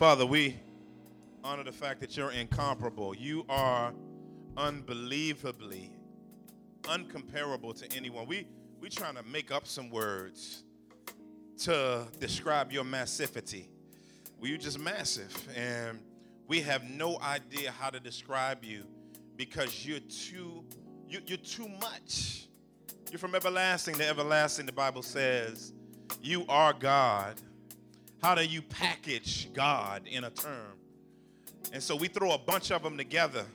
Father, we honor the fact that you're incomparable. You are unbelievably uncomparable to anyone. We we trying to make up some words to describe your massivity. Well, you're just massive, and we have no idea how to describe you because you're too you, you're too much. You're from everlasting to everlasting. The Bible says you are God. How do you package God in a term? And so we throw a bunch of them together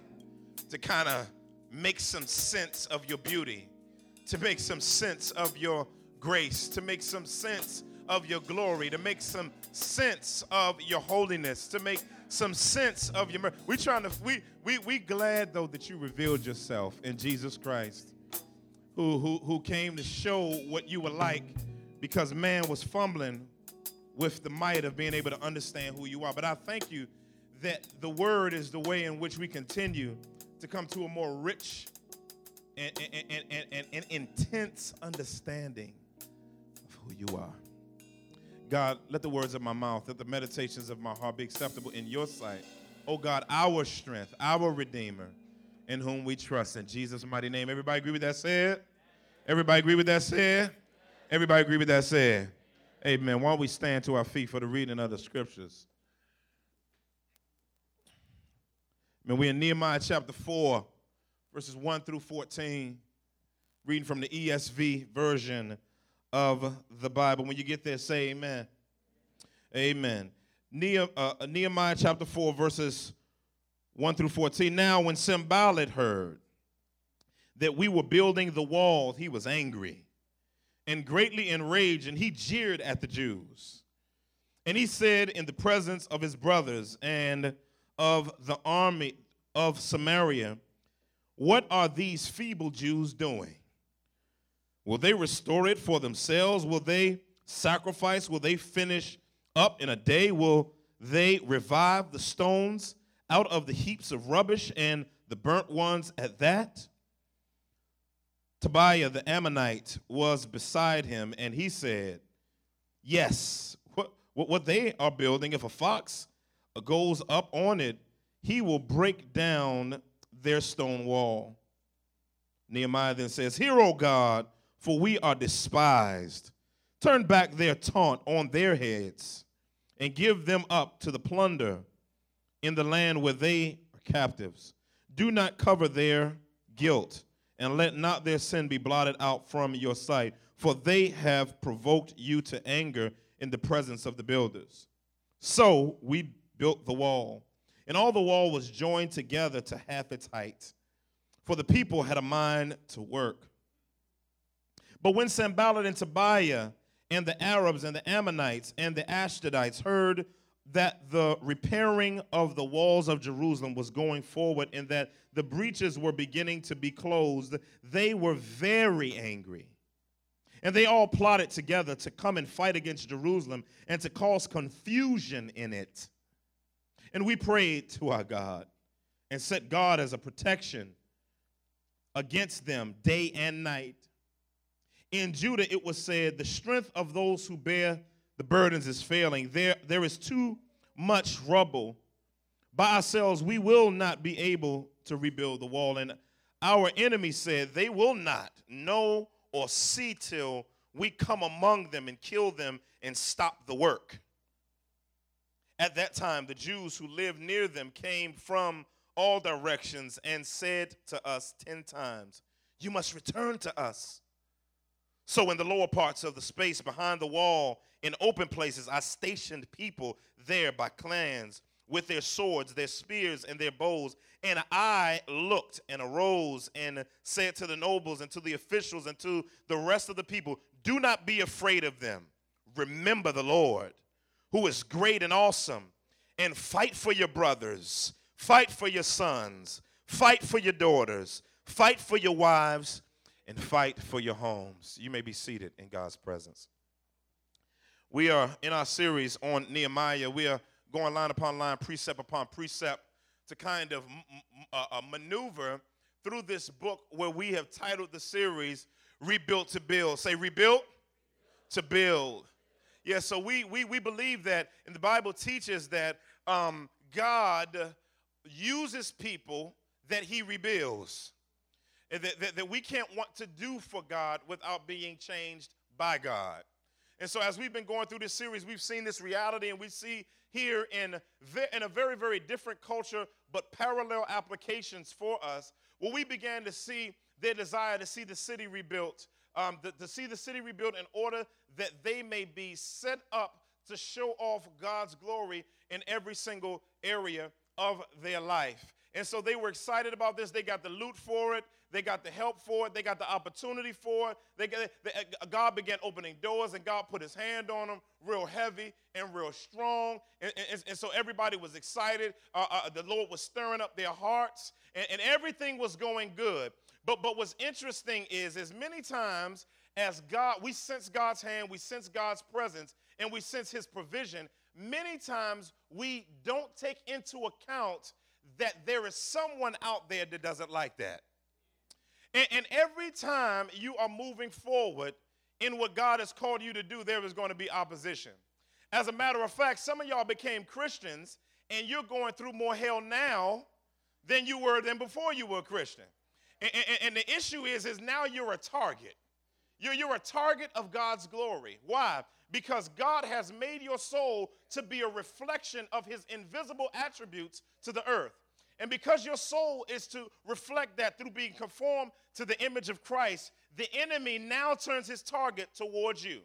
to kind of make some sense of your beauty, to make some sense of your grace, to make some sense of your glory, to make some sense of your holiness, to make some sense of your mercy. We trying to we we we glad though that you revealed yourself in Jesus Christ, who who who came to show what you were like, because man was fumbling with the might of being able to understand who you are. But I thank you that the word is the way in which we continue to come to a more rich and, and, and, and, intense understanding of who you are. God, let the words of my mouth, let the meditations of my heart be acceptable in your sight. Oh God, our strength, our Redeemer, in whom we trust. In Jesus' mighty name. Everybody agree with that said? Everybody agree with that said? Everybody agree with that said? Amen. Why don't we stand to our feet for the reading of the scriptures? Man, we're in Nehemiah chapter 4, verses 1 through 14, reading from the ESV version of the Bible. When you get there, say amen. Amen. Uh, Nehemiah chapter 4, verses 1 through 14. Now, when Sanballat heard that we were building the wall, he was angry and greatly enraged, and he jeered at the Jews. And he said in the presence of his brothers and of the army of Samaria, What are these feeble Jews doing? Will they restore it for themselves? Will they sacrifice? Will they finish up in a day? Will they revive the stones out of the heaps of rubbish and the burnt ones at that? Tobiah the Ammonite was beside him, and he said, Yes, what, what they are building, if a fox goes up on it, he will break down their stone wall. Nehemiah then says, Hear, O God, for we are despised. Turn back their taunt on their heads and give them up to the plunder in the land where they are captives. Do not cover their guilt, and let not their sin be blotted out from your sight, for they have provoked you to anger in the presence of the builders. So we built the wall, and all the wall was joined together to half its height, for the people had a mind to work. But when Sanballat and Tobiah and the Arabs and the Ammonites and the Ashdodites heard that the repairing of the walls of Jerusalem was going forward and that the breaches were beginning to be closed, they were very angry. And they all plotted together to come and fight against Jerusalem and to cause confusion in it. And we prayed to our God and set God as a protection against them day and night in Judah it was said, The strength of those who bear the burdens is failing. There, there is too much rubble. By ourselves, we will not be able to rebuild the wall. And our enemy said, They will not know or see till we come among them and kill them and stop the work. At that time, the Jews who lived near them came from all directions and said to us ten times, You must return to us so, in the lower parts of the space behind the wall, in open places, I stationed people there by clans with their swords, their spears, and their bows. And I looked and arose and said to the nobles and to the officials and to the rest of the people, Do not be afraid of them. Remember the Lord, who is great and awesome, and fight for your brothers, fight for your sons, fight for your daughters, fight for your wives and fight for your homes. You may be seated in God's presence. We are in our series on Nehemiah. We are going line upon line, precept upon precept to kind of uh, uh, maneuver through this book where we have titled the series Rebuilt to Build. Say, rebuilt to build. Yeah, so we, we, we believe that, and the Bible teaches that um, God uses people that he rebuilds. That, that, that we can't want to do for God without being changed by God. And so, as we've been going through this series, we've seen this reality, and we see here in, in a very, very different culture, but parallel applications for us, where we began to see their desire to see the city rebuilt, um, to see the city rebuilt in order that they may be set up to show off God's glory in every single area of their life. And so they were excited about this. They got the loot for it. They got the help for it. They got the opportunity for it. They they, uh, God began opening doors, and God put his hand on them real heavy and real strong. And, and, and so everybody was excited. Uh, uh, the Lord was stirring up their hearts, and, and everything was going good. But, but what's interesting is, is many times as God, we sense God's hand, we sense God's presence, and we sense his provision. Many times we don't take into account that there is someone out there that doesn't like that. And, and, every time you are moving forward in what God has called you to do, there is going to be opposition. As a matter of fact, some of y'all became Christians and you're going through more hell now than you were than before you were a Christian. And, and, and the issue is, is now you're a target. You're, you're a target of God's glory. Why? Because God has made your soul to be a reflection of his invisible attributes to the earth. And because your soul is to reflect that through being conformed to the image of Christ, the enemy now turns his target towards you.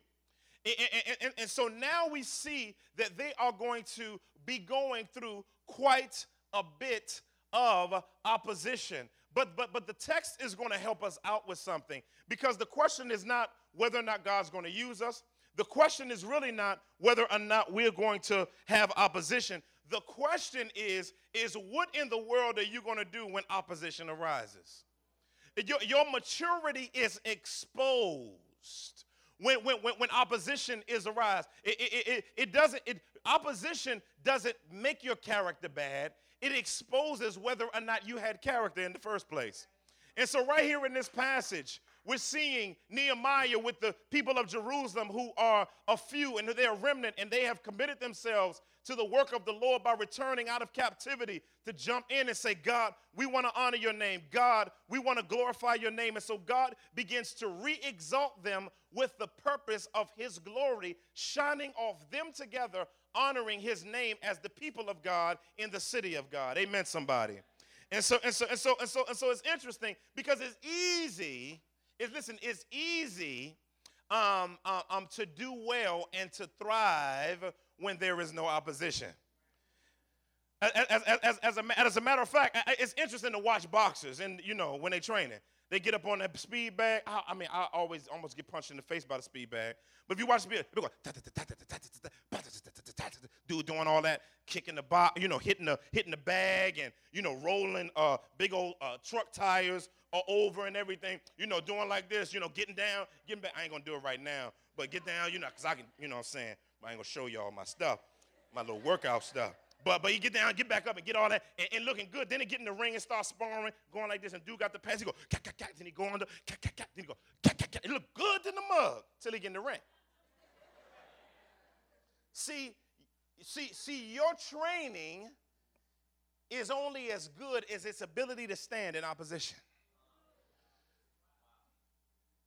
And, and, and, and, so now we see that they are going to be going through quite a bit of opposition. But, but, but the text is going to help us out with something because the question is not whether or not God's going to use us. The question is really not whether or not we're going to have opposition. The question is, is what in the world are you going to do when opposition arises? Your, your maturity is exposed when, when, when, opposition is arise. It, it, it, it doesn't, it, opposition doesn't make your character bad. It exposes whether or not you had character in the first place. And so right here in this passage, we're seeing Nehemiah with the people of Jerusalem who are a few and they're a remnant and they have committed themselves to the work of the Lord by returning out of captivity to jump in and say, God, we want to honor your name. God, we want to glorify your name. And so God begins to re exalt them with the purpose of his glory shining off them together, honoring his name as the people of God in the city of God. Amen, somebody. And so, and so, and so, and so, and so it's interesting because it's easy, is listen, it's easy um, uh, um, to do well and to thrive when there is no opposition. As, as, as, as, a, as a matter of fact, it's interesting to watch boxers and, you know, when they're training. They get up on that speed bag. I, I, mean, I always almost get punched in the face by the speed bag. But if you watch speed, dude doing all that, kicking the box, you know, hitting the hitting the bag and you know, rolling uh, big old uh, truck tires over and everything. You know, doing like this, you know, getting down, getting back. I ain't gonna do it right now, but get down, you know, cause I can, you know, what I'm saying. I ain't gonna show y'all my stuff, my little workout stuff. But but you get down, get back up, and get all that, and, and looking good. Then he get in the ring and start sparring, going like this, and dude got the pass. He go, cat, cat, cat. Then he go under, cat, cat, cat. Then he go, cat, cat, cat. It look good in the mug till he get in the ring. see, see, see, your training is only as good as its ability to stand in opposition.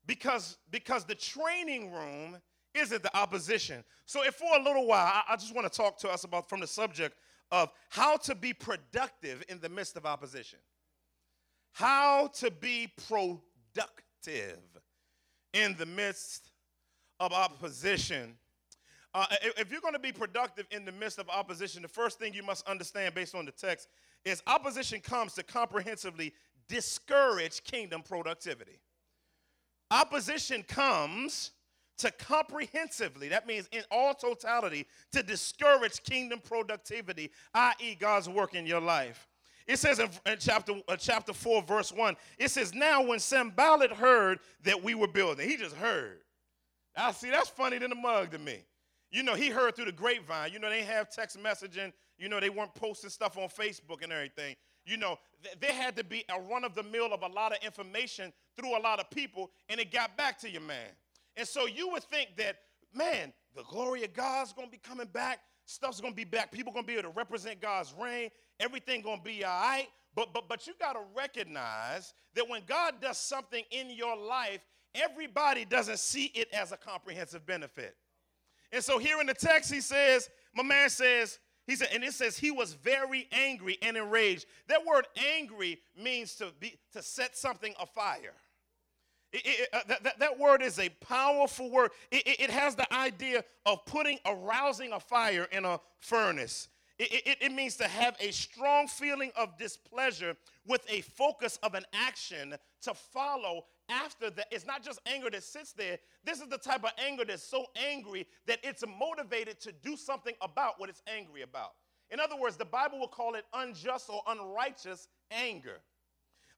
Because, because the training room isn't the opposition? So, if for a little while, I, I just want to talk to us about from the subject of how to be productive in the midst of opposition. How to be productive in the midst of opposition. Uh, if you're going to be productive in the midst of opposition, the first thing you must understand based on the text is opposition comes to comprehensively discourage kingdom productivity. Opposition comes to comprehensively, that means in all totality, to discourage kingdom productivity, i.e., God's work in your life. It says in, in chapter, uh, chapter 4, verse 1, it says, Now when Sanballat heard that we were building, he just heard. I see, that's funny than a mug to me. You know, he heard through the grapevine. You know, they have text messaging. You know, they weren't posting stuff on Facebook and everything. You know, th- there had to be a run of the mill of a lot of information through a lot of people, and it got back to you, man. And so you would think that, man, the glory of God's to be coming back. Stuff's gonna be back. People gonna be able to represent God's reign. Everything gonna be all right. But but but you gotta recognize that when God does something in your life, everybody doesn't see it as a comprehensive benefit. And so here in the text, he says, my man says, he said, and it says he was very angry and enraged. That word angry means to be to set something afire. It, it, uh, that, that, word is a powerful word. It, it, has the idea of putting, arousing a fire in a furnace. It, means to have a strong feeling of displeasure with a focus of an action to follow after that. It's not just anger that sits there. This is the type of anger that's so angry that it's motivated to do something about what it's angry about. In other words, the Bible will call it unjust or unrighteous anger.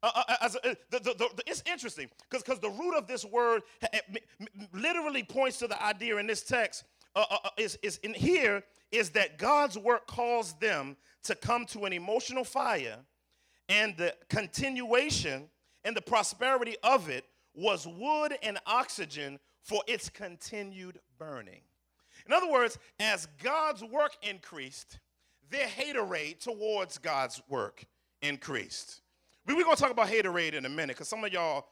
Uh, uh, uh as a, the, the, the, it's interesting because the root of this word literally points to the idea in this text uh, uh, uh, is, is in here is that God's work caused them to come to an emotional fire, and the continuation and the prosperity of it was wood and oxygen for its continued burning. In other words, as God's work increased, their haterade towards God's work increased. We're going to talk about haterade in a minute because some of y'all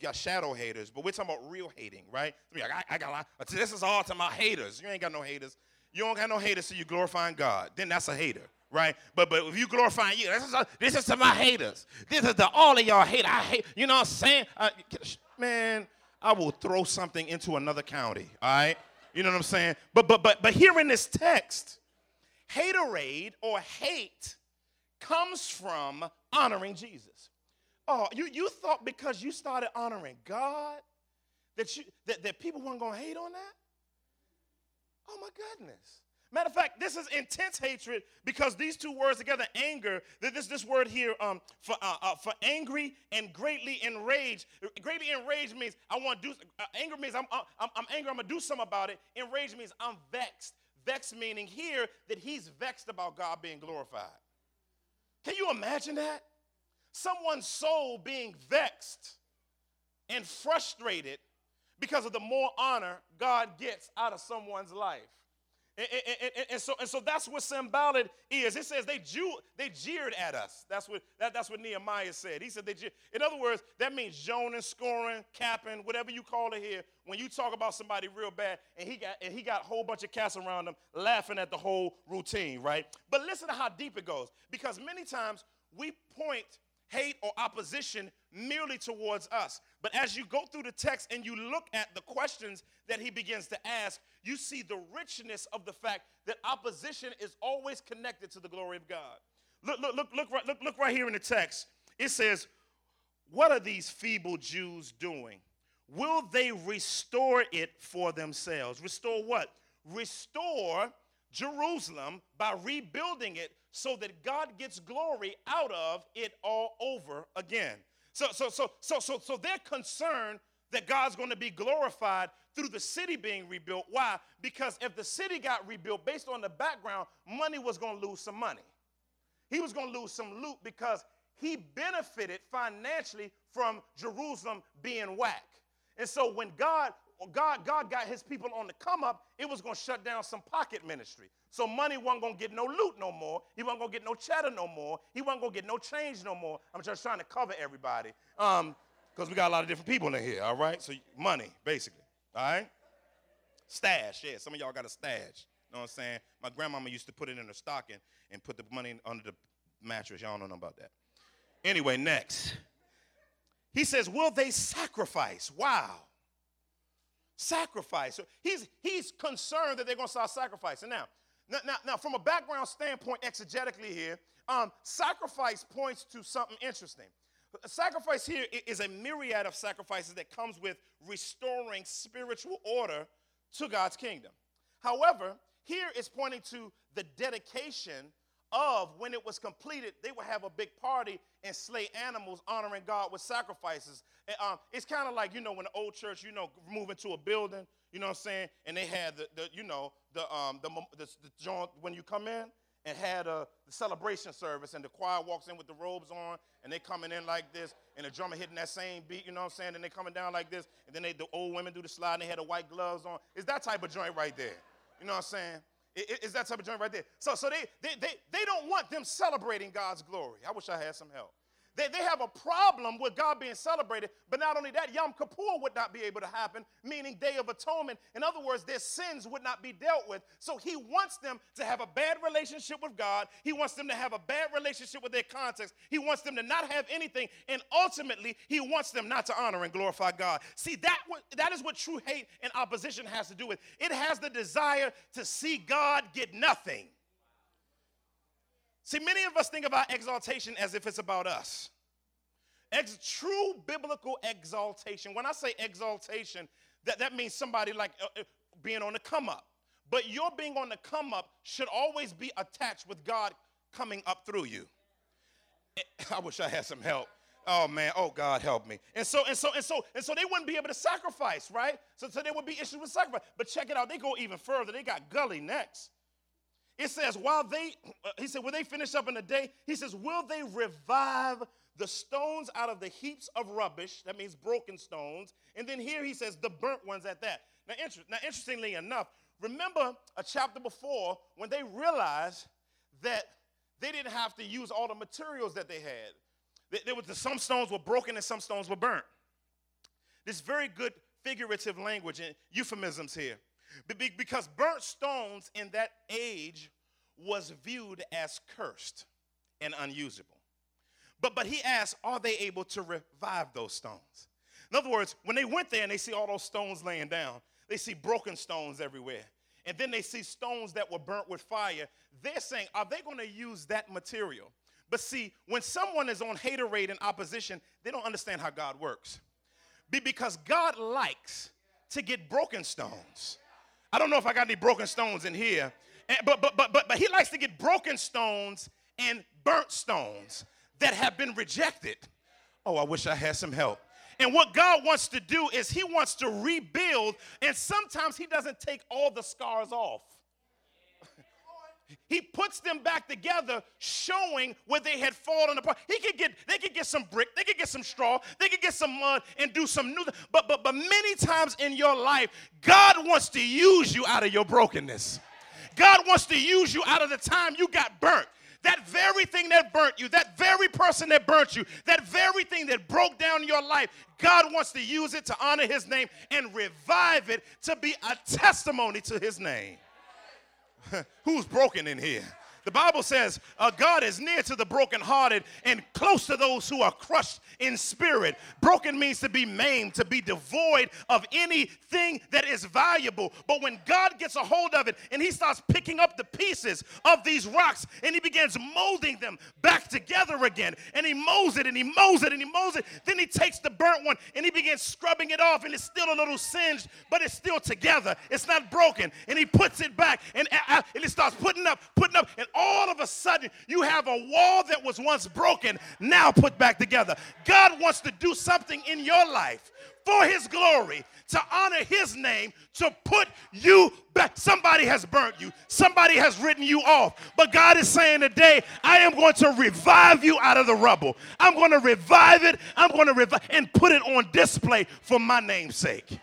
got shadow haters, but we're talking about real hating, right? I, I got this is all to my haters. You ain't got no haters. You don't got no haters, so you're glorifying God. Then that's a hater, right? But but if you glorifying you, this is a, this is to my haters. This is to all of y'all hate. I hate. You know what I'm saying? Uh, man, I will throw something into another county. All right. You know what I'm saying? But but but but here in this text, haterade or hate comes from honoring Jesus. Oh, you, you thought because you started honoring God that, you, that, that people weren't to hate on that? Oh, my goodness. Matter of fact, this is intense hatred because these two words together, anger, this, this word here um, for, uh, uh, for angry and greatly enraged. Greatly enraged means I want to do, uh, anger means I'm, uh, I'm, I'm angry, I'm going to do something about it. Enraged means I'm vexed. Vexed meaning here that he's vexed about God being glorified. Can you imagine that? someone's soul being vexed and frustrated because of the more honor God gets out of someone's life. And, and, and, so, and so that's what symbolic is. It says they they jeered at us. That's what that, that's what Nehemiah said. He said they jeered. In other words, that means joning, scoring, capping, whatever you call it here. When you talk about somebody real bad, and he got and he got a whole bunch of cats around him laughing at the whole routine, right? But listen to how deep it goes. Because many times we point hate or opposition merely towards us. But as you go through the text and you look at the questions that he begins to ask, you see the richness of the fact that opposition is always connected to the glory of God. Look, look, look, look, right, look, look right here in the text. It says, What are these feeble Jews doing? Will they restore it for themselves? Restore what? Restore Jerusalem by rebuilding it so that God gets glory out of it all over again. So, so, so, so, so, so they're concerned that God's going to be glorified through the city being rebuilt. Why? Because if the city got rebuilt based on the background, money was going to lose some money. He was going to lose some loot because he benefited financially from Jerusalem being whack. And so when God God, God got his people on the come up, it was going to shut down some pocket ministry. So money wasn't going to get no loot no more. He wasn't going to get no cheddar no more. He wasn't going to get no change no more. I'm just trying to cover everybody Um, because um, we got a lot of different people in here, all right? So money, basically, all right? Stash, yeah, some of y'all got a stash. You know what I'm saying? My grandmama used to put it in her stocking and put the money under the mattress. Y'all don't know about that. Anyway, next. He says, Will they sacrifice? Wow sacrifice. So he's, he's concerned that they're going to start sacrificing. Now, now, now, now, from a background standpoint, exegetically here, um, sacrifice points to something interesting. Sacrifice here is a myriad of sacrifices that comes with restoring spiritual order to God's kingdom. However, here it's pointing to the dedication of when it was completed, they would have a big party and slay animals honoring God with sacrifices. And, um, it's kind of like, you know, when the old church, you know, move into a building, you know what I'm saying? And they had the, the you know, the, um, the, the, the joint when you come in and had a celebration service and the choir walks in with the robes on and they coming in like this and the drummer hitting that same beat, you know what I'm saying? And they coming down like this and then they, the old women do the slide and they had the white gloves on. It's that type of joint right there. You know what I'm saying? Is that type of joint right there? So, so they, they, they, they don't want them celebrating God's glory. I wish I had some help. They, they have a problem with God being celebrated, but not only that, Yom Kippur would not be able to happen, meaning Day of Atonement. In other words, their sins would not be dealt with. So he wants them to have a bad relationship with God. He wants them to have a bad relationship with their context. He wants them to not have anything. And ultimately, he wants them not to honor and glorify God. See, that, that is what true hate and opposition has to do with. It has the desire to see God get nothing. See, many of us think about exaltation as if it's about us. Ex- true biblical exaltation, when I say exaltation, that, that means somebody like uh, uh, being on the come up. But your being on the come up should always be attached with God coming up through you. Eh, I wish I had some help. Oh man, oh God, help me. And so, and so, and so, and so they wouldn't be able to sacrifice, right? So, so there would be issues with sacrifice. But check it out, they go even further. They got gully next. It says, while they, uh, he said, when they finish up in the day, he says, will they revive the stones out of the heaps of rubbish? That means broken stones. And then here he says, the burnt ones at that. Now, inter- now interestingly enough, remember a chapter before when they realized that they didn't have to use all the materials that they had. There was the, some stones were broken and some stones were burnt. This very good figurative language and euphemisms here. Because burnt stones in that age was viewed as cursed and unusable. But, but he asked, are they able to revive those stones? In other words, when they went there and they see all those stones laying down, they see broken stones everywhere. And then they see stones that were burnt with fire. They're saying, are they going to use that material? But see, when someone is on haterade and opposition, they don't understand how God works. Be because God likes to get broken stones. I don't know if I got any broken stones in here, but, but, but, but, but he likes to get broken stones and burnt stones that have been rejected. Oh, I wish I had some help. And what God wants to do is He wants to rebuild, and sometimes He doesn't take all the scars off. He puts them back together, showing where they had fallen apart. He could get, they could get some brick, they could get some straw, they could get some mud and do some new. But but but many times in your life, God wants to use you out of your brokenness. God wants to use you out of the time you got burnt. That very thing that burnt you, that very person that burnt you, that very thing that broke down your life, God wants to use it to honor his name and revive it to be a testimony to his name. Who's broken in here? The Bible says uh, God is near to the brokenhearted and close to those who are crushed in spirit. Broken means to be maimed, to be devoid of anything that is valuable. But when God gets a hold of it and He starts picking up the pieces of these rocks and He begins molding them back together again, and He molds it and He molds it and He molds it, then He takes the burnt one and He begins scrubbing it off, and it's still a little singed, but it's still together. It's not broken, and He puts it back and, and it starts putting up, putting up, and all of a sudden you have a wall that was once broken now put back together. God wants to do something in your life for his glory, to honor his name, to put you back. Somebody has burnt you, somebody has written you off. But God is saying today, I am going to revive you out of the rubble. I'm going to revive it, I'm going to revive and put it on display for my name's sake.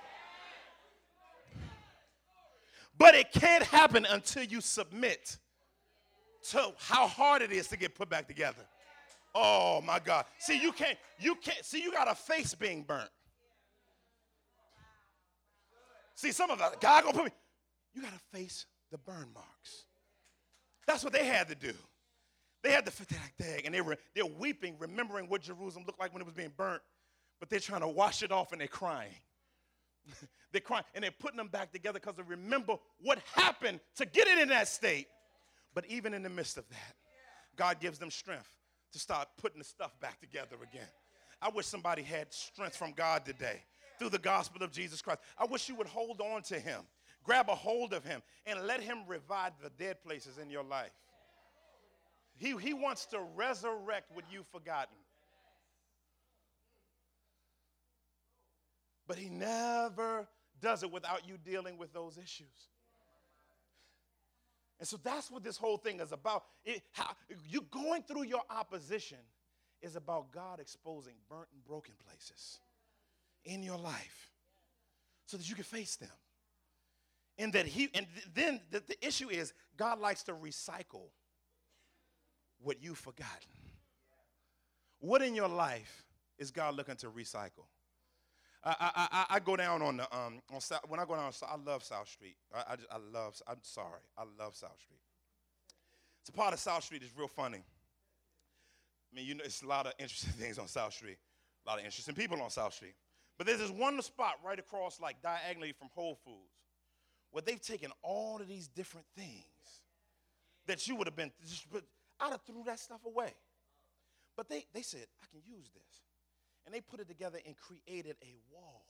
But it can't happen until you submit to how hard it is to get put back together. Oh my God. See, you can't, you can't, see, you got a face being burnt. See, some of us, God gonna put me, you gotta face the burn marks. That's what they had to do. They had to fit that tag, and they were they're weeping, remembering what Jerusalem looked like when it was being burnt, but they're trying to wash it off and they're crying. they're crying and they're putting them back together because they remember what happened to get it in that state. But even in the midst of that, God gives them strength to start putting the stuff back together again. I wish somebody had strength from God today through the gospel of Jesus Christ. I wish you would hold on to Him, grab a hold of Him, and let Him revive the dead places in your life. He, he wants to resurrect what you've forgotten. But He never does it without you dealing with those issues. And so that's what this whole thing is about. It, how, you going through your opposition is about God exposing burnt and broken places in your life so that you can face them And that he, and th- then the, the issue is God likes to recycle what you've forgotten. What in your life is God looking to recycle? I, I, I, go down on the um on South, when I go down, I love South Street. I, I, just, I love. I'm sorry, I love South Street. It's a part of South Street is real funny. I mean, you know, it's a lot of interesting things on South Street, a lot of interesting people on South Street. But there's this one spot right across, like diagonally from Whole Foods, where they've taken all of these different things that you would have been. Just, I'd have threw that stuff away. But they, they said, I can use this. And they put it together and created a wall.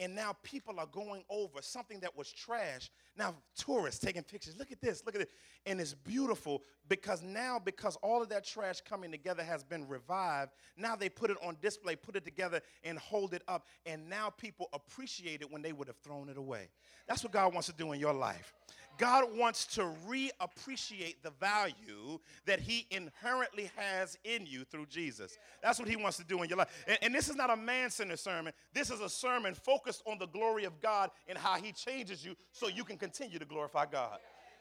And now people are going over something that was trash. Now tourists taking pictures. Look at this, look at it. And it's beautiful because now, because all of that trash coming together has been revived, now they put it on display, put it together, and hold it up. And now people appreciate it when they would have thrown it away. That's what God wants to do in your life. God wants to reappreciate the value that He inherently has in you through Jesus. That's what He wants to do in your life. And, and this is not a man centered sermon, this is a sermon focused on the glory of God and how He changes you so you can continue to glorify God.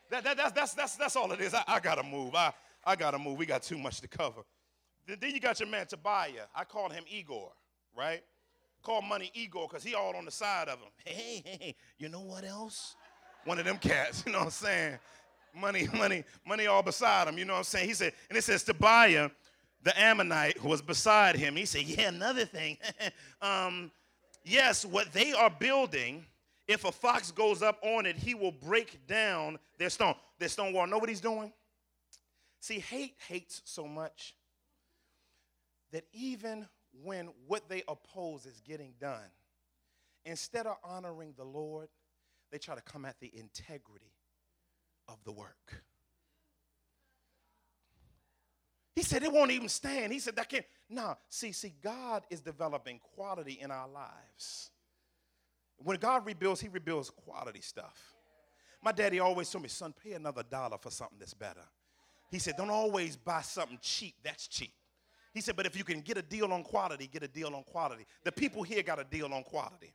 That, that, that's, that's, that's, that's all it is. I, I got to move. I, I got to move. We got too much to cover. Then, you got your man Tobiah. I call him Igor, right? Call money Igor because he all on the side of him. Hey, hey, hey, you know what else? One of them cats, you know what I'm saying? Money, money, money all beside him, you know what I'm saying? He said, and it says Tobiah, the Ammonite, who was beside him. He said, Yeah, another thing. um, yes, what they are building, if a fox goes up on it, he will break down their stone. Their stone wall. Know what he's doing? See, hate hates so much that even when what they oppose is getting done, instead of honoring the Lord, they try to come at the integrity of the work. He said it won't even stand. He said that can't. No, see, see, God is developing quality in our lives. When God rebuilds, He rebuilds quality stuff. My daddy always told me, son, pay another dollar for something that's better. He said, don't always buy something cheap that's cheap. He said, but if you can get a deal on quality, get a deal on quality. The people here got a deal on quality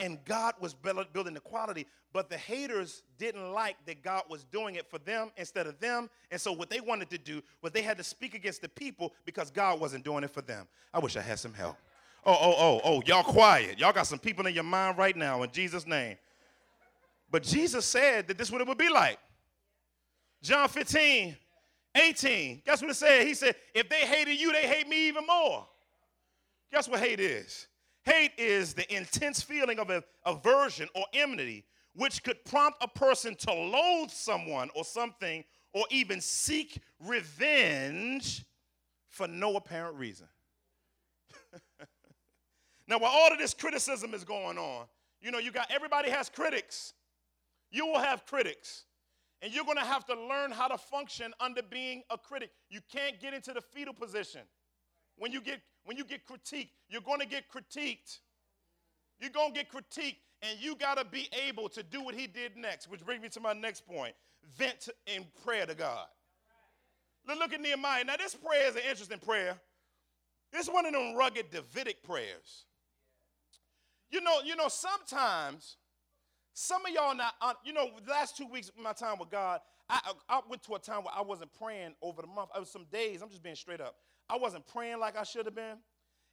and God was building the quality, but the haters didn't like that God was doing it for them instead of them. And so what they wanted to do was they had to speak against the people because God wasn't doing it for them. I wish I had some help. Oh, oh, oh, oh, y'all quiet. Y'all got some people in your mind right now in Jesus' name. But Jesus said that this is what it would be like. John 15, 18. Guess what it said? He said, if they hated you, they hate me even more. Guess what hate is? Hate is the intense feeling of aversion or enmity, which could prompt a person to loathe someone or something or even seek revenge for no apparent reason. now, while all of this criticism is going on, you know, you got everybody has critics. You will have critics. And you're going to have to learn how to function under being a critic. You can't get into the fetal position. When you get when you get critiqued, you're going to get critiqued. You're going to get critiqued, and you got to be able to do what he did next, which brings me to my next point vent in prayer to God. Look at Nehemiah. Now, this prayer is an interesting prayer. It's one of them rugged Davidic prayers. You know, you know, sometimes some of y'all not, uh, you know, the last two weeks of my time with God, I, I went to a time where I wasn't praying over the month. I was some days, I'm just being straight up. I wasn't praying like I should have been.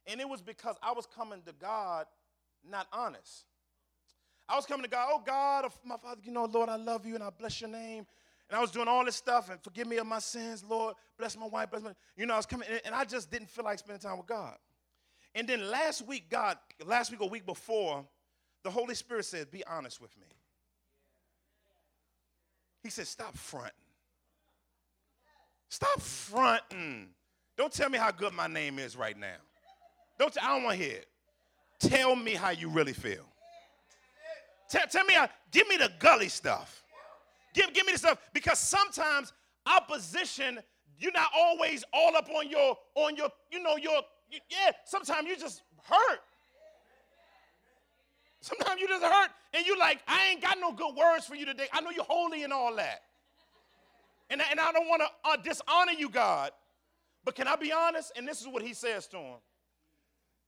And it was because I was coming to God not honest. I was coming to God, oh God, my Father, you know, Lord, I love you and I bless your name. And I was doing all this stuff and forgive me of my sins, Lord. Bless my wife, bless my, you know, I was coming and I just didn't feel like spending time with God. And then last week, God, last week or week before, the Holy Spirit said, be honest with me. He said, stop fronting. Stop fronting. Don't tell me how good my name is right now. Don't t- I don't want to hear it. Tell me how you really feel. Tell, tell me how, give me the gully stuff. Give, give me the stuff because sometimes opposition, you're not always all up on your, on your, you know, your, you, yeah, sometimes you just hurt. Sometimes you just hurt and you like, I ain't got no good words for you today. I know you're holy and all that. And, and I don't want to uh, dishonor you, God. But can I be honest? And this is what he says to him.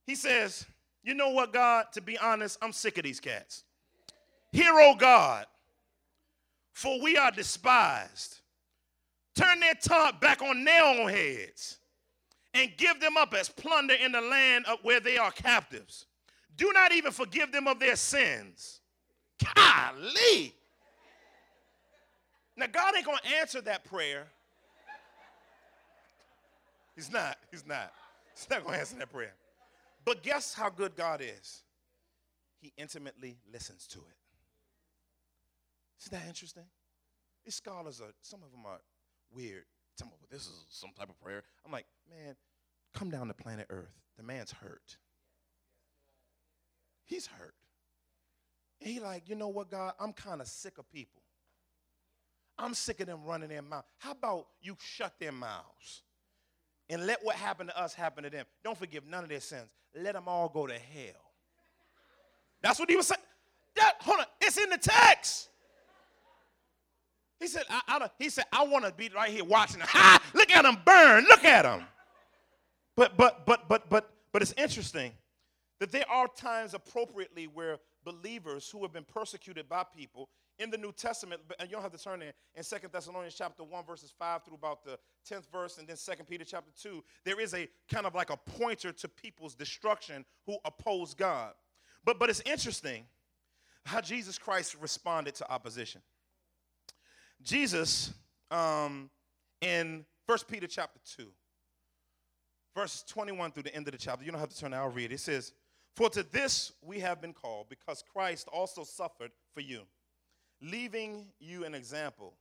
He says, You know what, God? To be honest, I'm sick of these cats. Hear, O God, for we are despised. Turn their taunt back on their own heads and give them up as plunder in the land of where they are captives. Do not even forgive them of their sins. Golly. Now, God ain't to answer that prayer. He's not. He's not. He's not going to answer that prayer. But guess how good God is? He intimately listens to it. Isn't that interesting? These scholars are, some of them are weird. Tell me, well, this is some type of prayer. I'm like, man, come down to planet Earth. The man's hurt. He's hurt. And he like, you know what, God? I'm kind of sick of people. I'm sick of them running their mouth. How about you shut their mouths and let what happened to us happen to them? Don't forgive none of their sins. Let them all go to hell. That's what he was saying. That, hold on, it's in the text. He said, I, I he said, I want to be right here watching. Ha! Look at them burn. Look at them. But but but but but but it's interesting that there are times appropriately where believers who have been persecuted by people in the New Testament, and you don't have to turn there, in Second Thessalonians chapter 1, verses 5 through about the 10th verse, and then Second Peter chapter 2, there is a kind of like a pointer to people's destruction who oppose God. But but it's interesting how Jesus Christ responded to opposition. Jesus, um, in 1 Peter chapter 2, verses 21 through the end of the chapter, you don't have to turn, I'll read. It says, For to this we have been called, because Christ also suffered for you, leaving you an example,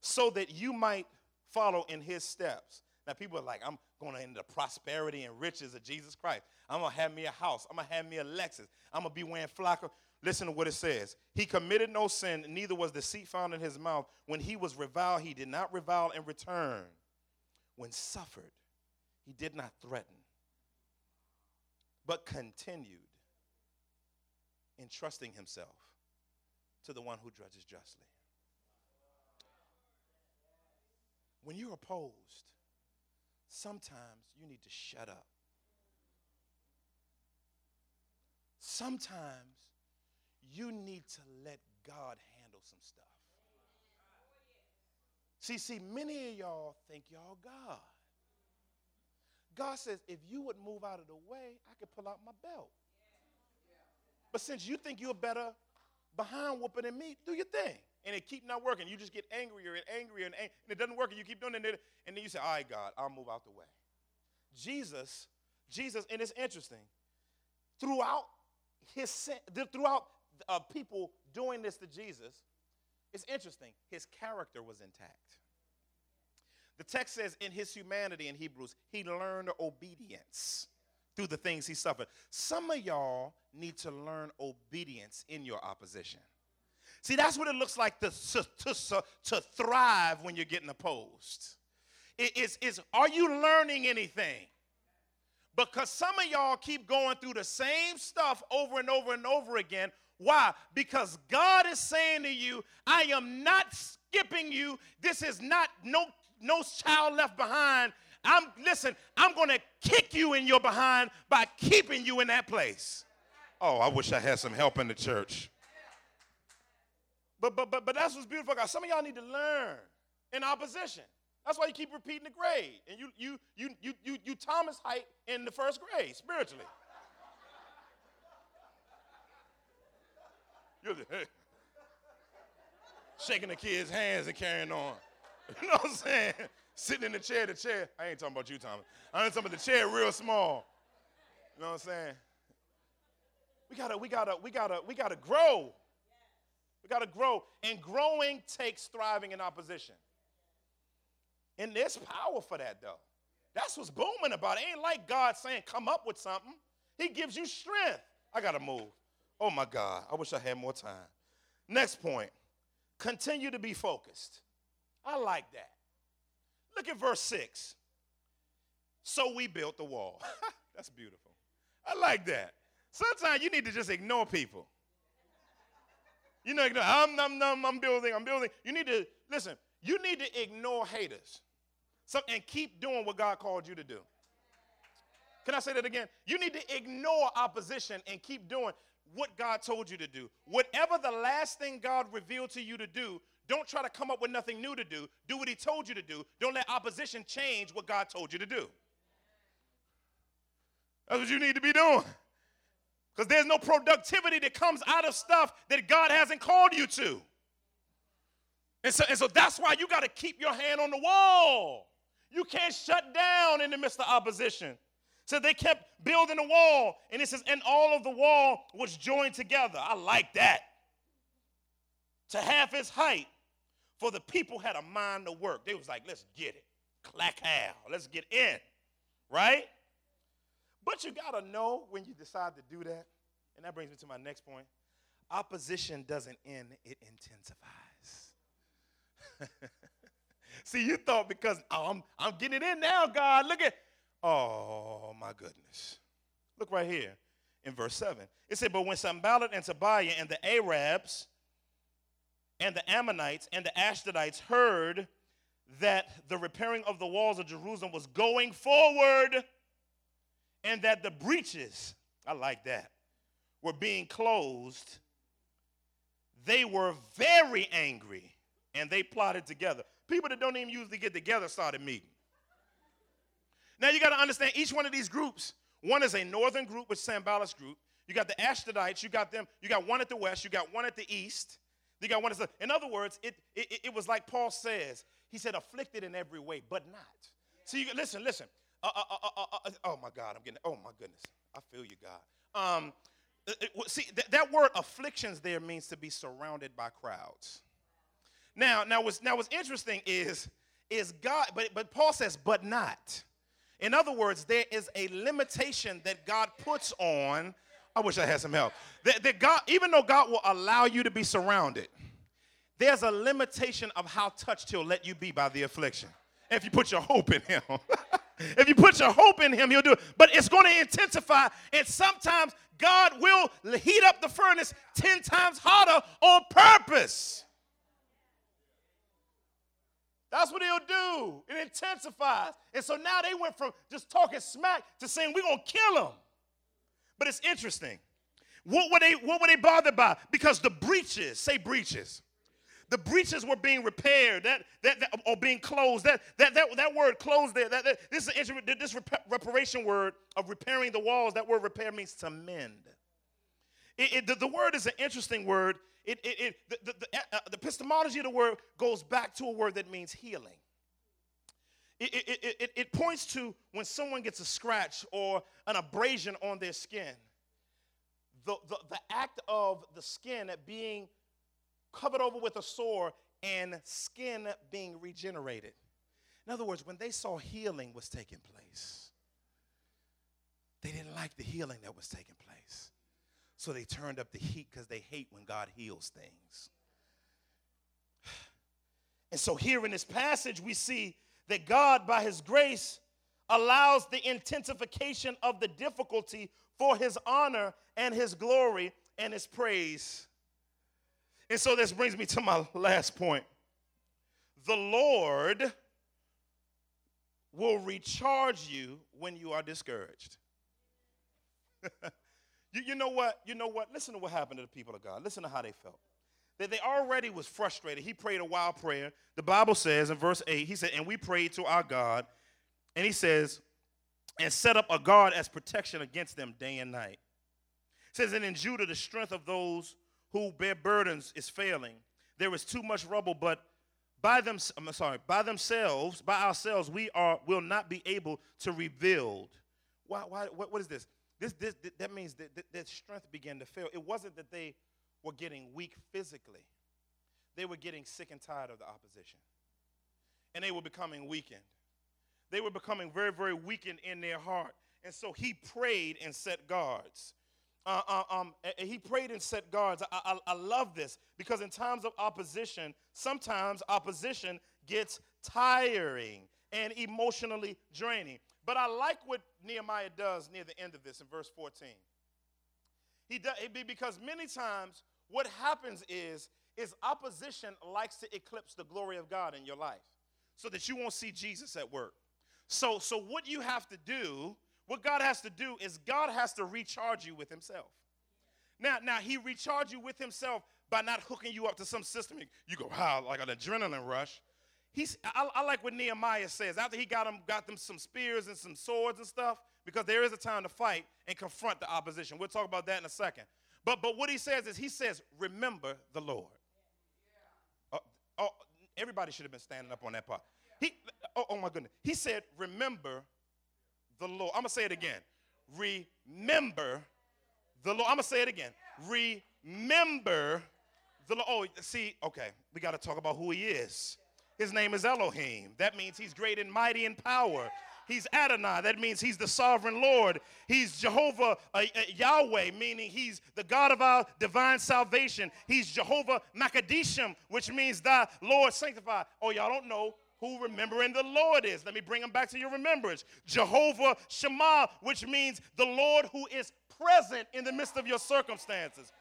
so that you might follow in his steps. Now, people are like, I'm going to end the prosperity and riches of Jesus Christ. I'm going to have me a house. I'm going to have me a Lexus. I'm going to be wearing Flacco. Listen to what it says. He committed no sin, neither was deceit found in his mouth. When he was reviled, he did not revile in return. When suffered, he did not threaten, but continued entrusting himself to the one who judges justly. When you're opposed, sometimes you need to shut up. Sometimes you need to let God handle some stuff. See, see, many of y'all think y'all God. God says, if you would move out of the way, I could pull out my belt. But since you think you're better behind whooping than me, do your thing. And it keep not working. You just get angrier and angrier and, ang- and it doesn't work and you keep doing it. And then you say, all right, God, I'll move out the way. Jesus, Jesus, and it's interesting, throughout his throughout uh, people doing this to Jesus, it's interesting. His character was intact. The text says in his humanity in Hebrews, he learned obedience through the things he suffered. Some of y'all need to learn obedience in your opposition. See, that's what it looks like to, to, to, thrive when you're getting opposed. It is, is are you learning anything? Because some of y'all keep going through the same stuff over and over and over again why? Because God is saying to you, I am not skipping you. This is not no no child left behind. I'm listen, I'm to kick you in your behind by keeping you in that place. Oh, I wish I had some help in the church. But but but but that's what's beautiful, guys. Some of y'all need to learn in opposition. That's why you keep repeating the grade. And you you you you you you Thomas height in the first grade spiritually. You're the, hey. shaking the kids' hands and carrying on. You know what I'm saying? Sitting in the chair, the chair. I ain't talking about you, Thomas. I'm talking about the chair real small. You know what I'm saying? We gotta, we gotta, we gotta, we gotta grow. We gotta grow. And growing takes thriving in opposition. And there's power for that though. That's what's booming about it. Ain't like God saying, come up with something. He gives you strength. I gotta move. Oh my God, I wish I had more time. Next point continue to be focused. I like that. Look at verse 6. So we built the wall. That's beautiful. I like that. Sometimes you need to just ignore people. You know, I'm, I'm, I'm, I'm building, I'm building. You need to, listen, you need to ignore haters so, and keep doing what God called you to do. Can I say that again? You need to ignore opposition and keep doing what God told you to do. Whatever the last thing God revealed to you to do, don't try to come up with nothing new to do. Do what He told you to do. Don't let opposition change what God told you to do. That's what you need to be doing. Because there's no productivity that comes out of stuff that God hasn't called you to. And so, and so that's why you got to keep your hand on the wall. You can't shut down in the midst of opposition. So they kept building a wall, and it says, and all of the wall was joined together. I like that. To half its height, for the people had a mind to work. They was like, let's get it. Clack how. Let's get in. Right? But you got to know when you decide to do that. And that brings me to my next point. Opposition doesn't end, it intensifies. See, you thought because oh, I'm, I'm getting it in now, God. Look at, oh my goodness. Look right here in verse 7. It said, But when Sanballat and Tobiah and the Arabs and the Ammonites and the Ashdodites heard that the repairing of the walls of Jerusalem was going forward and that the breaches, I like that, were being closed, they were very angry and they plotted together. People that don't even usually get together started meeting. Now you got to understand each one of these groups. One is a northern group, which Sanballat's group. You got the Ashdodites. You got them. You got one at the west. You got one at the east. You got one. In other words, it, it, it was like Paul says. He said, afflicted in every way, but not. So you listen, listen. Uh uh uh, uh, uh, uh, oh my God, I'm getting. Oh my goodness, I feel you, God. Um, it, see th- that word afflictions there means to be surrounded by crowds. Now, now what's now what's interesting is is God, but but Paul says, but not. In other words, there is a limitation that God puts on. I wish I had some help. That, that God, even though God will allow you to be surrounded, there's a limitation of how touched He'll let you be by the affliction. If you put your hope in Him. if you put your hope in Him, He'll do it. But it's going to intensify, and sometimes God will heat up the furnace 10 times hotter on purpose. That's what he'll do. It intensifies. And so now they went from just talking smack to saying, we're going to kill him. But it's interesting. What were, they, what were they bothered by? Because the breaches, say breaches, the breaches were being repaired that, that, that or being closed. That, that, that, that word closed there, that, that, this, is this reparation word of repairing the walls, that word repair means to mend. It, it, the, the word is an interesting word it, it, the, the, uh, the epistemology of the word goes back to a word that means healing. It, it, it, it, points to when someone gets a scratch or an abrasion on their skin. The, the, the act of the skin being covered over with a sore and skin being regenerated. In other words, when they saw healing was taking place, they didn't like the healing that was taking place. So they turned up the heat because they hate when God heals things. And so here in this passage, we see that God, by his grace, allows the intensification of the difficulty for his honor and his glory and his praise. And so this brings me to my last point. The Lord will recharge you when you are discouraged. You, you know what? You know what? Listen to what happened to the people of God. Listen to how they felt. That they already was frustrated. He prayed a wild prayer. The Bible says in verse 8, he said, and we prayed to our God, and he says, and set up a guard as protection against them day and night. It says, and in Judah, the strength of those who bear burdens is failing. There is too much rubble, but by them, I'm sorry, by themselves, by ourselves, we are will not be able to rebuild. Why, why, what, what is this? This, this, that means that, that, that strength began to fail. It wasn't that they were getting weak physically, they were getting sick and tired of the opposition. And they were becoming weakened. They were becoming very, very weakened in their heart. And so he prayed and set guards. Uh, uh, um, he prayed and set guards. I, I, I love this because in times of opposition, sometimes opposition gets tiring and emotionally draining. But I like what Nehemiah does near the end of this in verse 14. He does because many times what happens is is opposition likes to eclipse the glory of God in your life so that you won't see Jesus at work. So so what you have to do, what God has to do is God has to recharge you with himself. Now, now he recharged you with himself by not hooking you up to some system. You go, wow, like an adrenaline rush. He's, I, I like what Nehemiah says. After he got them, got them some spears and some swords and stuff, because there is a time to fight and confront the opposition. We'll talk about that in a second. But, but what he says is, he says, remember the Lord. Uh, oh, everybody should have been standing up on that part. He, oh, oh my goodness. He said, remember the Lord. I'm going to say it again. Remember the Lord. I'm going to say it again. Remember the Lord. Oh, see, okay, we got to talk about who he is. His name is Elohim. That means he's great and mighty in power. He's Adonai. That means he's the sovereign Lord. He's Jehovah uh, uh, Yahweh, meaning he's the God of our divine salvation. He's Jehovah Makadishim, which means thy Lord sanctified. Oh, y'all don't know who remembering the Lord is. Let me bring him back to your remembrance. Jehovah Shema, which means the Lord who is present in the midst of your circumstances.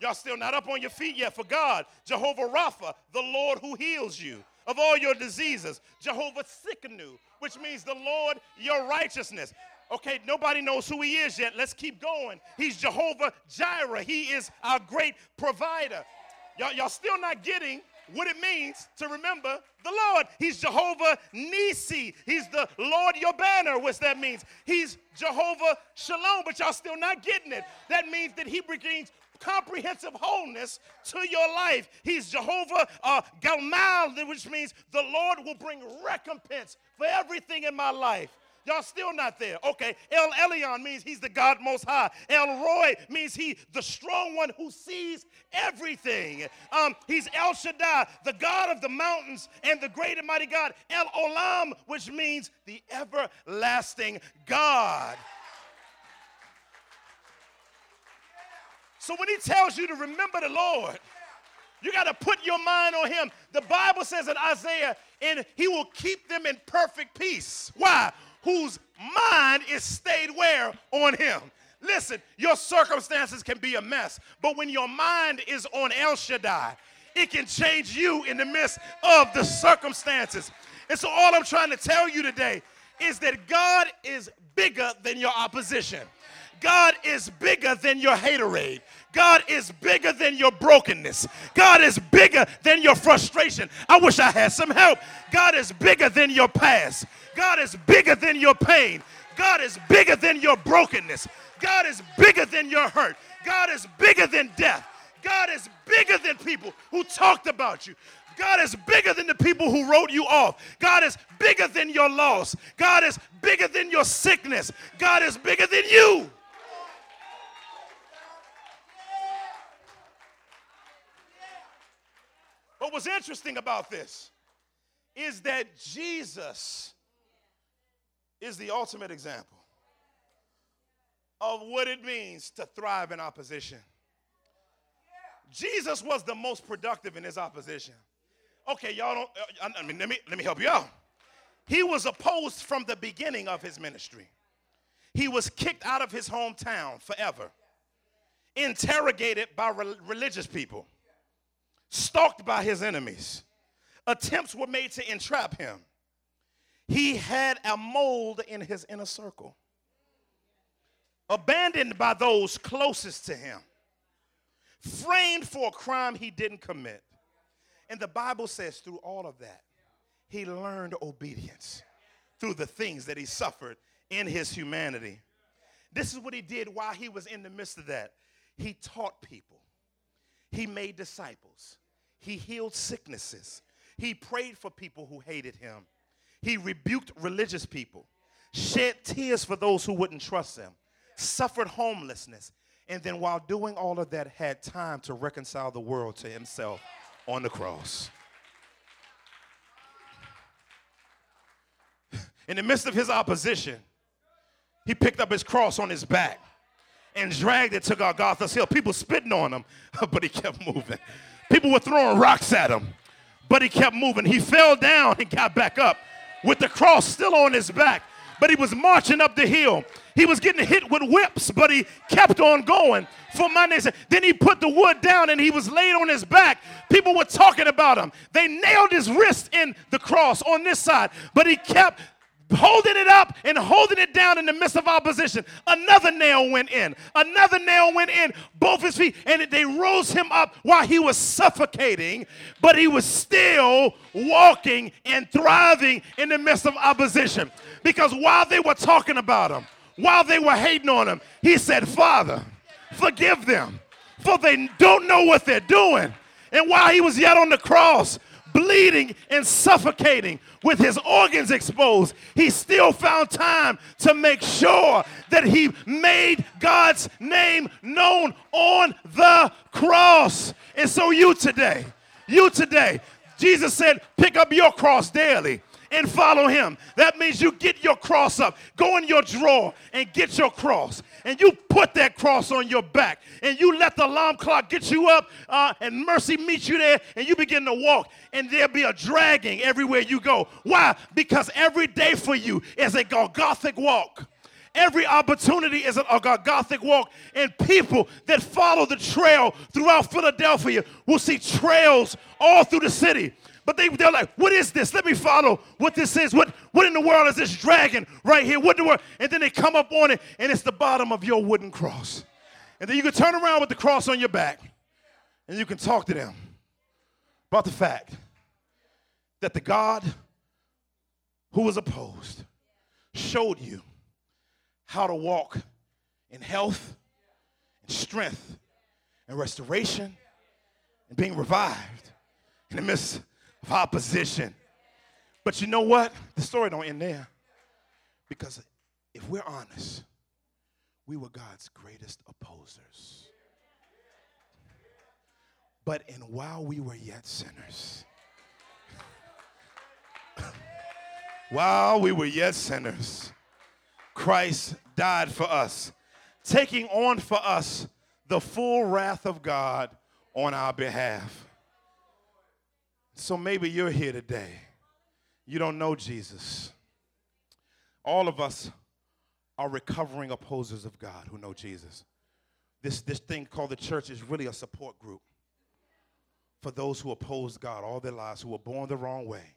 Y'all still not up on your feet yet for God. Jehovah Rapha, the Lord who heals you of all your diseases. Jehovah Tsidkenu, which means the Lord your righteousness. Okay, nobody knows who he is yet. Let's keep going. He's Jehovah Jireh. He is our great provider. Y'all, y'all still not getting what it means to remember the Lord. He's Jehovah Nisi. He's the Lord your banner, which that means. He's Jehovah Shalom, but y'all still not getting it. That means that he brings comprehensive wholeness to your life. He's Jehovah uh, Galmal, which means the Lord will bring recompense for everything in my life. Y'all still not there. Okay. El Elyon means he's the God most high. El Roi means he the strong one who sees everything. Um, he's El Shaddai, the God of the mountains and the great and mighty God. El Olam, which means the everlasting God. So when he tells you to remember the Lord, you got to put your mind on him. The Bible says in Isaiah, and he will keep them in perfect peace. Why? Whose mind is stayed where? On him. Listen, your circumstances can be a mess, but when your mind is on El Shaddai, it can change you in the midst of the circumstances. And so, all I'm trying to tell you today is that God is bigger than your opposition. God is bigger than your haterade. God is bigger than your brokenness. God is bigger than your frustration. I wish I had some help. God is bigger than your past. God is bigger than your pain. God is bigger than your brokenness. God is bigger than your hurt. God is bigger than death. God is bigger than people who talked about you. God is bigger than the people who wrote you off. God is bigger than your loss. God is bigger than your sickness. God is bigger than you. What was interesting about this is that Jesus is the ultimate example of what it means to thrive in opposition. Jesus was the most productive in his opposition. Okay, y'all don't, uh, I mean, let me, let me help you out. He was opposed from the beginning of his ministry. He was kicked out of his hometown forever, interrogated by re- religious people stalked by his enemies. Attempts were made to entrap him. He had a mold in his inner circle, abandoned by those closest to him, framed for a crime he didn't commit. And the Bible says, through all of that, he learned obedience through the things that he suffered in his humanity. This is what he did while he was in the midst of that. He taught people, he made disciples. He healed sicknesses. He prayed for people who hated him. He rebuked religious people, shed tears for those who wouldn't trust him, suffered homelessness, and then while doing all of that, had time to reconcile the world to himself on the cross. In the midst of his opposition, he picked up his cross on his back and dragged it to Golgotha's hill. People spitting on him, but he kept moving. People were throwing rocks at him, but he kept moving. He fell down and got back up with the cross still on his back, but he was marching up the hill. He was getting hit with whips, but he kept on going for my name. Then he put the wood down and he was laid on his back. People were talking about him. They nailed his wrist in the cross on this side, but he kept holding it up and holding it down in the midst of opposition. Another nail went in. Another nail went in both his feet, and they rose him up while he was suffocating, but he was still walking and thriving in the midst of opposition. Because while they were talking about him, while they were hating on him, he said, Father, forgive them, for they don't know what they're doing. And while he was yet on the cross, bleeding and suffocating with his organs exposed, he still found time to make sure that he made God's name known on the cross. And so, you today, you today, Jesus said, pick up your cross daily and follow him. That means you get your cross up, go in your drawer and get your cross. And you put that cross on your back and you let the alarm clock get you up uh, and mercy meet you there and you begin to walk and there'll be a dragging everywhere you go. Why? Because every day for you is a Golgothic walk. Every opportunity is a, a Gothic walk, and people that follow the trail throughout Philadelphia will see trails all through the city. But they, they're like, what is this? Let me follow what this is. What, what in the world is this dragon right here? What in the world? And then they come up on it, and it's the bottom of your wooden cross. And then you can turn around with the cross on your back, and you can talk to them about the fact that the God who was opposed showed you how to walk in health and strength and restoration and being revived in the midst of opposition. But you know what? The story don't end there. Because if we're honest, we were God's greatest opposers. But in while we were yet sinners, while we were yet sinners, Christ died for us, taking on for us the full wrath of God on our behalf. So maybe you're here today. You don't know Jesus. All of us are recovering opposers of God who know Jesus. This, this thing called the church is really a support group for those who oppose God all their lives, who were born the wrong way,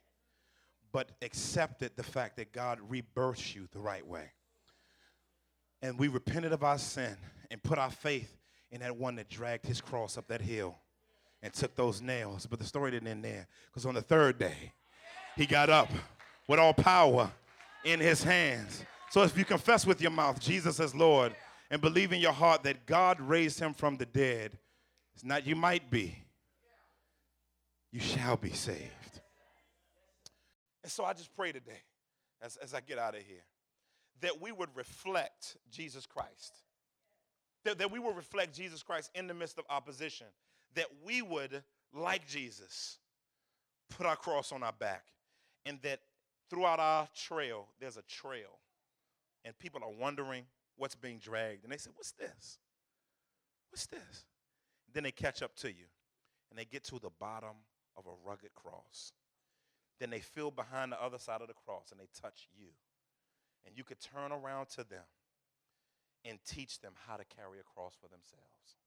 but accepted the fact that God rebirths you the right way. And we repented of our sin and put our faith in that one that dragged his cross up that hill and took those nails. But the story didn't end there because on the third day, he got up with all power in his hands. So if you confess with your mouth Jesus as Lord and believe in your heart that God raised him from the dead, it's not you might be, you shall be saved. And so I just pray today, as, as I get out of here, that we would reflect Jesus Christ. That, that we will reflect Jesus Christ in the midst of opposition that we would, like Jesus, put our cross on our back, and that throughout our trail, there's a trail, and people are wondering what's being dragged, and they say, What's this? What's this? Then they catch up to you, and they get to the bottom of a rugged cross. Then they feel behind the other side of the cross, and they touch you. And you could turn around to them and teach them how to carry a cross for themselves.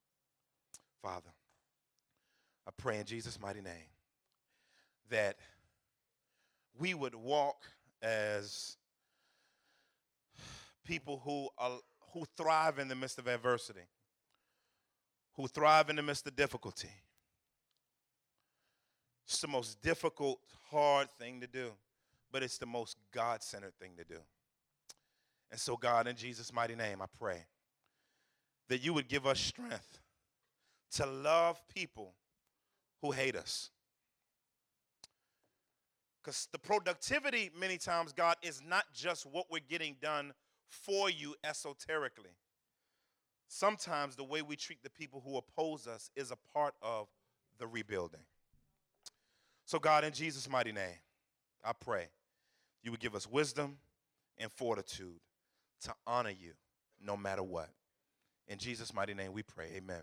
Father, I pray in Jesus' mighty name that we would walk as people who, are, who thrive in the midst of adversity, who thrive in the midst of difficulty. It's the most difficult, hard thing to do, but it's the most God centered thing to do. And so, God, in Jesus' mighty name, I pray that you would give us strength to love people who hate us. Because the productivity, many times, God, is not just what we're getting done for you esoterically. Sometimes the way we treat the people who oppose us is a part of the rebuilding. So, God, in Jesus' mighty name, I pray you would give us wisdom and fortitude to honor you no matter what. In Jesus' mighty name, we pray. Amen.